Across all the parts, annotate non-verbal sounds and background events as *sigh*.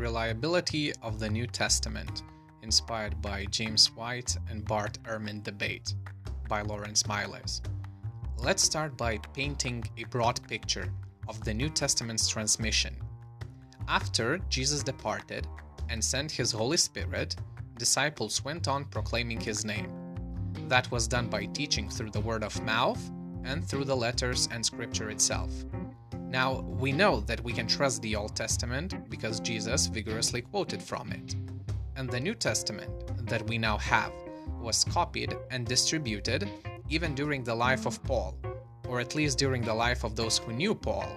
Reliability of the New Testament, inspired by James White and Bart Ehrman Debate by Lawrence Miles. Let's start by painting a broad picture of the New Testament's transmission. After Jesus departed and sent his Holy Spirit, disciples went on proclaiming his name. That was done by teaching through the word of mouth and through the letters and scripture itself. Now, we know that we can trust the Old Testament because Jesus vigorously quoted from it. And the New Testament that we now have was copied and distributed even during the life of Paul, or at least during the life of those who knew Paul.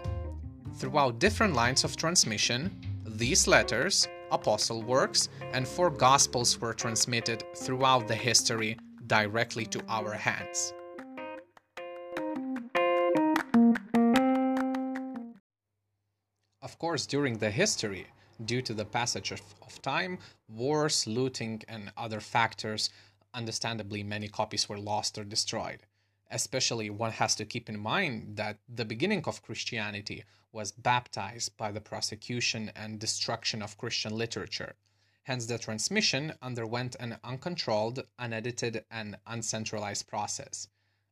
Throughout different lines of transmission, these letters, apostle works, and four gospels were transmitted throughout the history directly to our hands. Course, during the history, due to the passage of, of, time, wars, looting, and other factors, understandably many copies were lost or destroyed. Especially, one has to keep in mind that the beginning of Christianity was baptized by the prosecution and destruction of Christian literature. Hence, the transmission underwent an uncontrolled, unedited, and uncentralized process.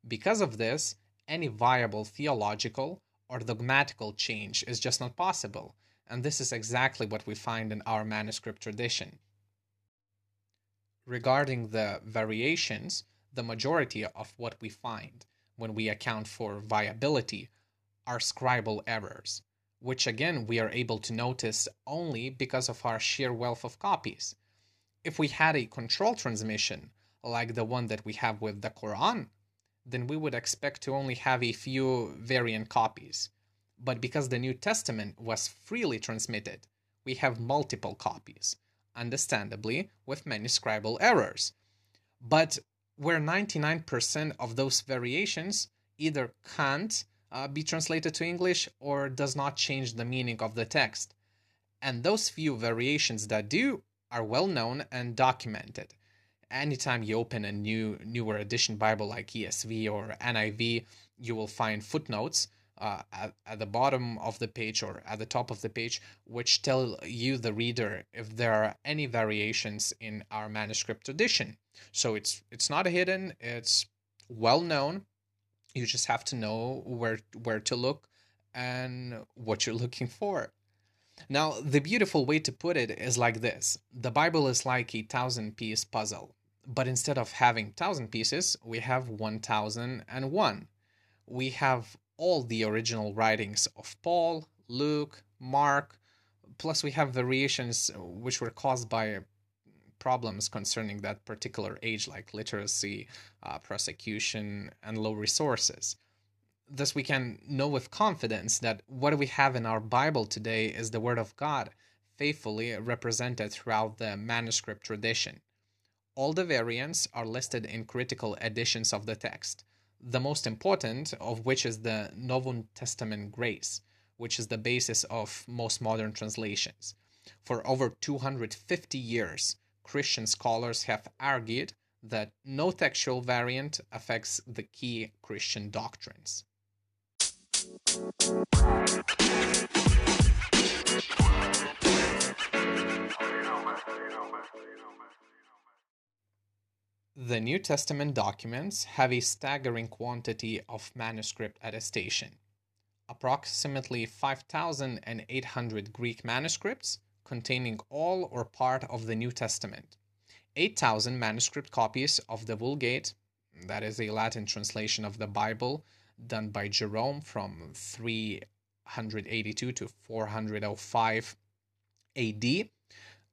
Because of this, any viable theological, or dogmatical change is just not possible, and this is exactly what we find in our manuscript tradition. Regarding the variations, the majority of what we find when we account for viability are scribal errors, which again we are able to notice only because of our sheer wealth of copies. If we had a control transmission, like the one that we have with the Quran, then we would expect to only have a few variant copies. But because the New Testament was freely transmitted, we have multiple copies, understandably with many scribal errors. But where 99% of those variations either can't uh, be translated to English or does not change the meaning of the text. And those few variations that do are well known and documented anytime you open a new newer edition Bible like ESV or NIV, you will find footnotes uh, at, at the bottom of the page or at the top of the page, which tell you, the reader, if there are any variations in our manuscript tradition. So it's it's not hidden; it's well known. You just have to know where where to look and what you're *laughs* looking for. Now, the beautiful way to put it is like this: the Bible is like a thousand piece puzzle but instead of having 1000 pieces, we have 1001. We have all the original writings of Paul, Luke, Mark, plus we have variations which were caused by problems concerning that particular age, like literacy, uh, prosecution, and low resources. Thus, we can know with confidence that what we have in our Bible today is the Word of God, faithfully represented throughout the manuscript tradition. All the variants are listed in critical editions of the text, the most important of which is the Novum Testamentum Graece, which is the basis of most modern translations. For over 250 years, Christian scholars have argued that no textual variant affects the key Christian doctrines. The New Testament documents have a staggering quantity of manuscript attestation. Approximately 5,800 Greek manuscripts containing all or part of the New Testament, 8,000 manuscript copies of the Vulgate, that is a Latin translation of the Bible done by Jerome from 382 to 405 AD,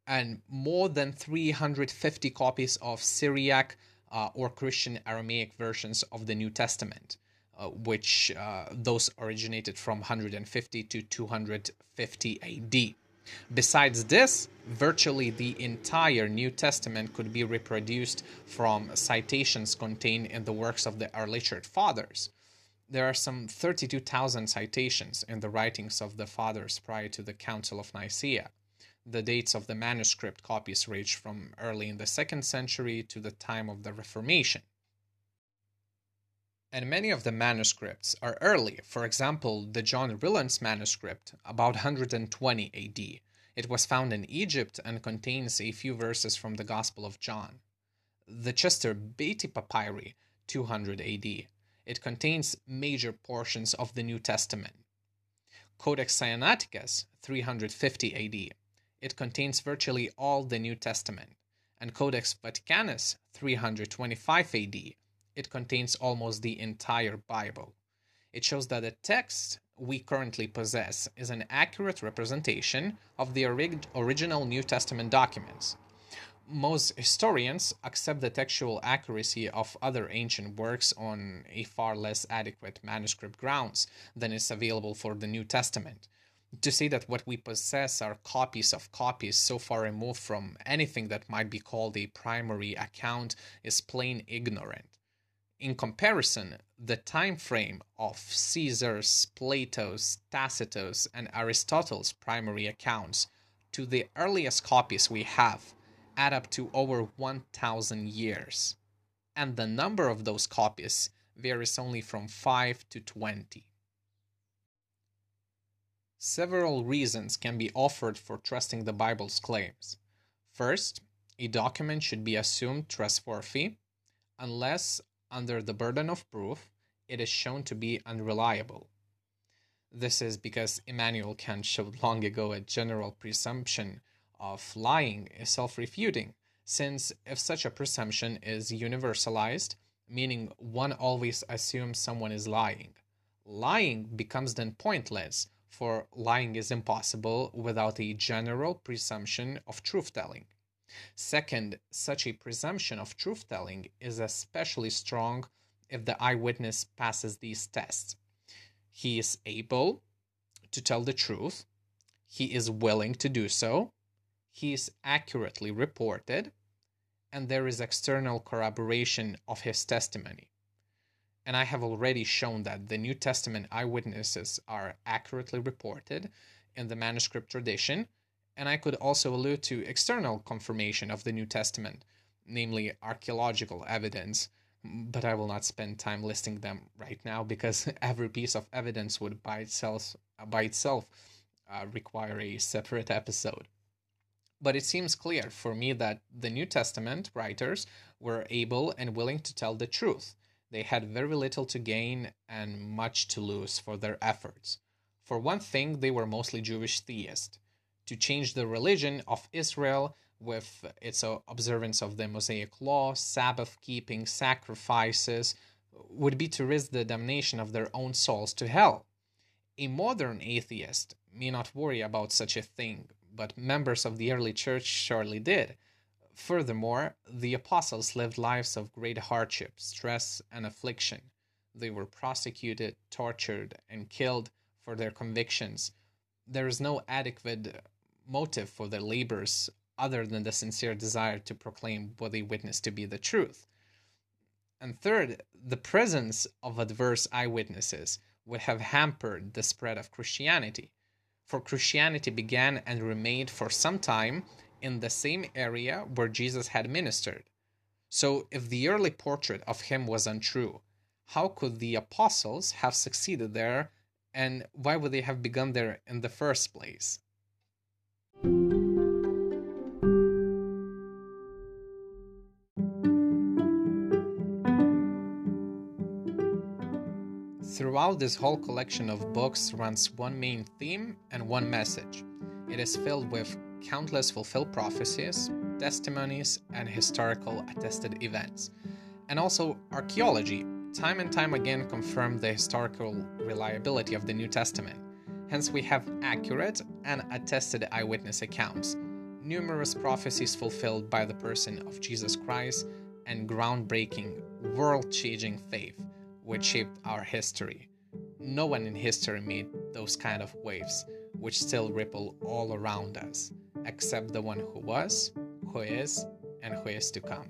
and more than 350 copies of Syriac uh, or Christian Aramaic versions of the New Testament, uh, which uh, those originated from 150 to 250 AD. Besides this, virtually the entire New Testament could be reproduced from citations contained in the works of the early church fathers. There are some 32,000 citations in the writings of the fathers prior to the Council of Nicaea the dates of the manuscript copies range from early in the second century to the time of the Reformation. And many of the manuscripts are early. For example, the John Rylands manuscript, about 120 AD, It was found in Egypt and contains a few verses from the Gospel of John. The Chester Beatty Papyri, 200 AD. It contains major portions of the New Testament. Codex Sinaiticus, 350 AD. It contains virtually all the New Testament. And Codex Vaticanus, 325 AD. It contains almost the entire Bible. It shows that the text we currently possess is an accurate representation of the orig- original New Testament documents. Most historians accept the textual accuracy of other ancient works on a far less adequate manuscript grounds than is available for the New Testament. To say that what we possess are copies of copies so far removed from anything that might be called a primary account is plain ignorant. In comparison, the time frame of Caesar's, Plato's, Tacitus, and Aristotle's primary accounts to the earliest copies we have add up to over 1000 years, and the number of those copies varies only from 5 to 20. Several reasons can be offered for trusting the Bible's claims. First, a document should be assumed trustworthy unless under the burden of proof, it is shown to be unreliable. This is because Immanuel Kant showed long ago a general presumption of lying is self refuting, since if such a presumption is universalized, meaning one always assumes someone is lying, lying becomes then pointless, for lying is impossible without a general presumption of truth telling. Second, such a presumption of truth telling is especially strong if the eyewitness passes these tests. He is able to tell the truth, he is willing to do so, he is accurately reported, and there is external corroboration of his testimony. And I have already shown that the New Testament eyewitnesses are accurately reported in the manuscript tradition and I could also allude to external confirmation of the New Testament, namely archaeological evidence, but I will not spend time listing them right now because *laughs* every piece of evidence would by itself by itself uh, require a separate episode. But it seems clear for me that the New Testament writers were able and willing to tell the truth. They had very little to gain and much to lose for their efforts. For one thing, they were mostly Jewish theists to change the religion of Israel with its observance of the Mosaic law, Sabbath keeping, sacrifices, would be to risk the damnation of their own souls to hell. A modern atheist may not worry about such a thing, but members of the early church surely did. Furthermore, the apostles lived lives of great hardship, stress, and affliction. They were prosecuted, tortured, and killed for their convictions. There is no adequate motive for their labors other than the sincere desire to proclaim what they witnessed to be the truth. And third, the presence of adverse eyewitnesses would have hampered the spread of Christianity. For Christianity began and remained for some time in the same area where Jesus had ministered. So, if the early portrait of him was untrue, how could the apostles have succeeded there, and why would they have begun there in the first place? Throughout this whole collection of books runs one main theme and one message. It is filled with countless fulfilled prophecies, testimonies, and historical attested events. And also, archaeology, time and time again confirmed the historical reliability of the New Testament. Hence, we have accurate and attested eyewitness accounts, numerous prophecies fulfilled by the person of Jesus Christ, and groundbreaking, world changing faith which shaped our history. No one in history made those kind of waves, which still ripple all around us, except the one who was, who is, and who is to come.